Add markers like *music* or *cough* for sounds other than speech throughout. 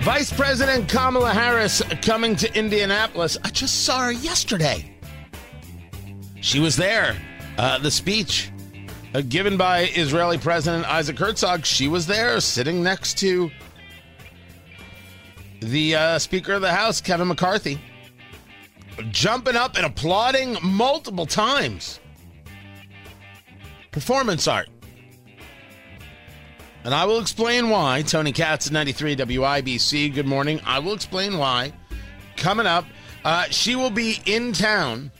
Vice President Kamala Harris coming to Indianapolis. I just saw her yesterday. She was there. Uh, the speech uh, given by Israeli President Isaac Herzog. She was there sitting next to the uh, Speaker of the House, Kevin McCarthy, jumping up and applauding multiple times. Performance art. And I will explain why. Tony Katz, 93 WIBC. Good morning. I will explain why. Coming up, uh, she will be in town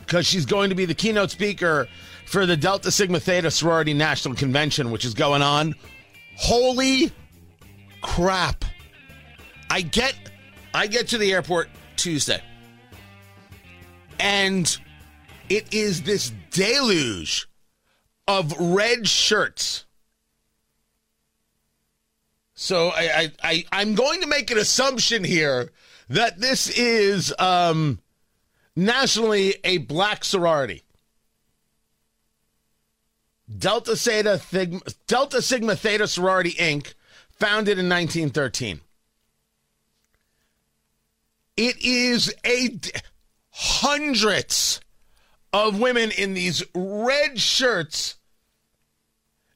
because she's going to be the keynote speaker for the Delta Sigma Theta Sorority National Convention, which is going on. Holy crap. I get I get to the airport Tuesday. And it is this deluge of red shirts. So I, I, I am going to make an assumption here that this is um, nationally a black sorority. Delta Theta Sigma, Delta Sigma Theta Sorority Inc., founded in 1913. It is a hundreds of women in these red shirts.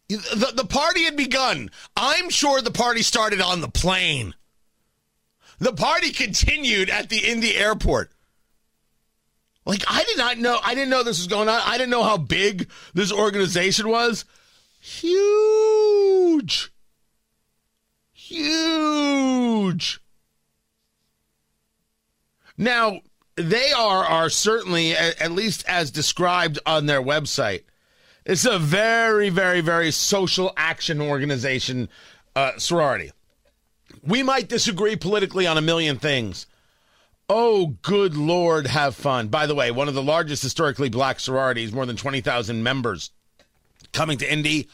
The, the party had begun. I'm sure the party started on the plane. The party continued at the Indy airport. Like I did not know. I didn't know this was going on. I didn't know how big this organization was. Huge. Huge. Now, they are are certainly at least as described on their website. It's a very very very social action organization uh, sorority. We might disagree politically on a million things. Oh, good Lord, have fun. By the way, one of the largest historically black sororities, more than 20,000 members coming to Indy.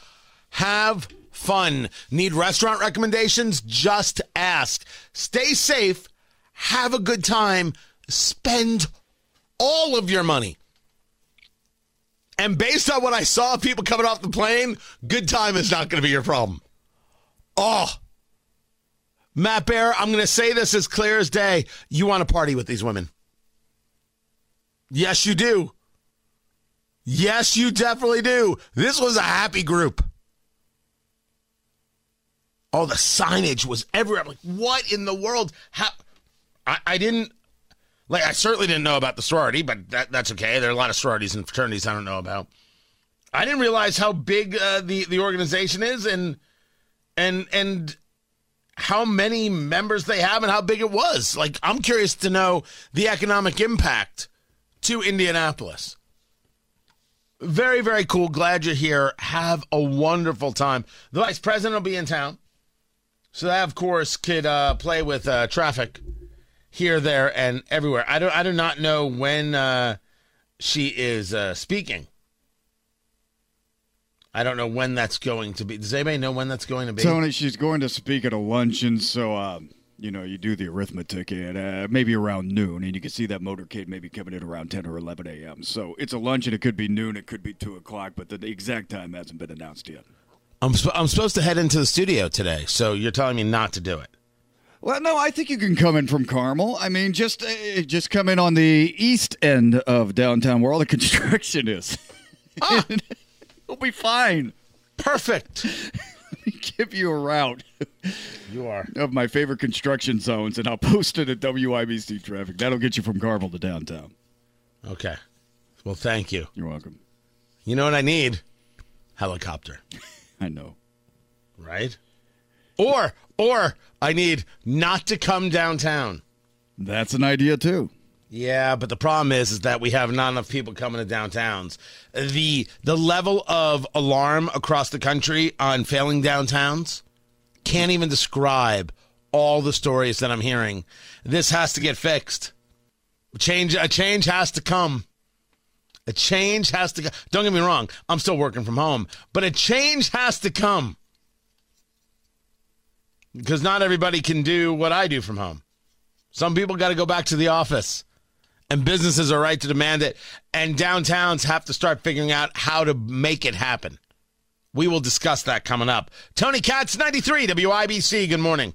Have fun. Need restaurant recommendations? Just ask. Stay safe. Have a good time. Spend all of your money. And based on what I saw, people coming off the plane, good time is not going to be your problem. Oh, Matt Bear, I'm going to say this as clear as day. You want to party with these women. Yes, you do. Yes, you definitely do. This was a happy group. Oh, the signage was everywhere. I'm like, what in the world? How? I, I didn't, like, I certainly didn't know about the sorority, but that, that's okay. There are a lot of sororities and fraternities I don't know about. I didn't realize how big uh, the the organization is, and and and how many members they have and how big it was. Like, I'm curious to know the economic impact to Indianapolis. Very, very cool. Glad you're here. Have a wonderful time. The vice president will be in town. So that, of course, could uh, play with uh, traffic here, there, and everywhere. I, don't, I do not know when uh, she is uh, speaking. I don't know when that's going to be. Does anybody know when that's going to be? Tony, she's going to speak at a luncheon, so um, you know you do the arithmetic and uh, maybe around noon, and you can see that motorcade maybe coming in around ten or eleven a.m. So it's a luncheon. It could be noon. It could be two o'clock, but the, the exact time hasn't been announced yet. I'm sp- I'm supposed to head into the studio today, so you're telling me not to do it. Well, no, I think you can come in from Carmel. I mean, just uh, just come in on the east end of downtown where all the *laughs* construction is. Ah. *laughs* It'll be fine. Perfect. *laughs* Give you a route. You are. Of my favorite construction zones, and I'll post it at WIBC traffic. That'll get you from Carmel to downtown. Okay. Well, thank you. You're welcome. You know what I need? Helicopter. I know. Right? Or or I need not to come downtown. That's an idea too. Yeah, but the problem is, is that we have not enough people coming to downtowns. The the level of alarm across the country on failing downtowns can't even describe all the stories that I'm hearing. This has to get fixed. Change a change has to come. A change has to go. Don't get me wrong, I'm still working from home, but a change has to come. Because not everybody can do what I do from home. Some people got to go back to the office, and businesses are right to demand it, and downtowns have to start figuring out how to make it happen. We will discuss that coming up. Tony Katz, 93 WIBC, good morning.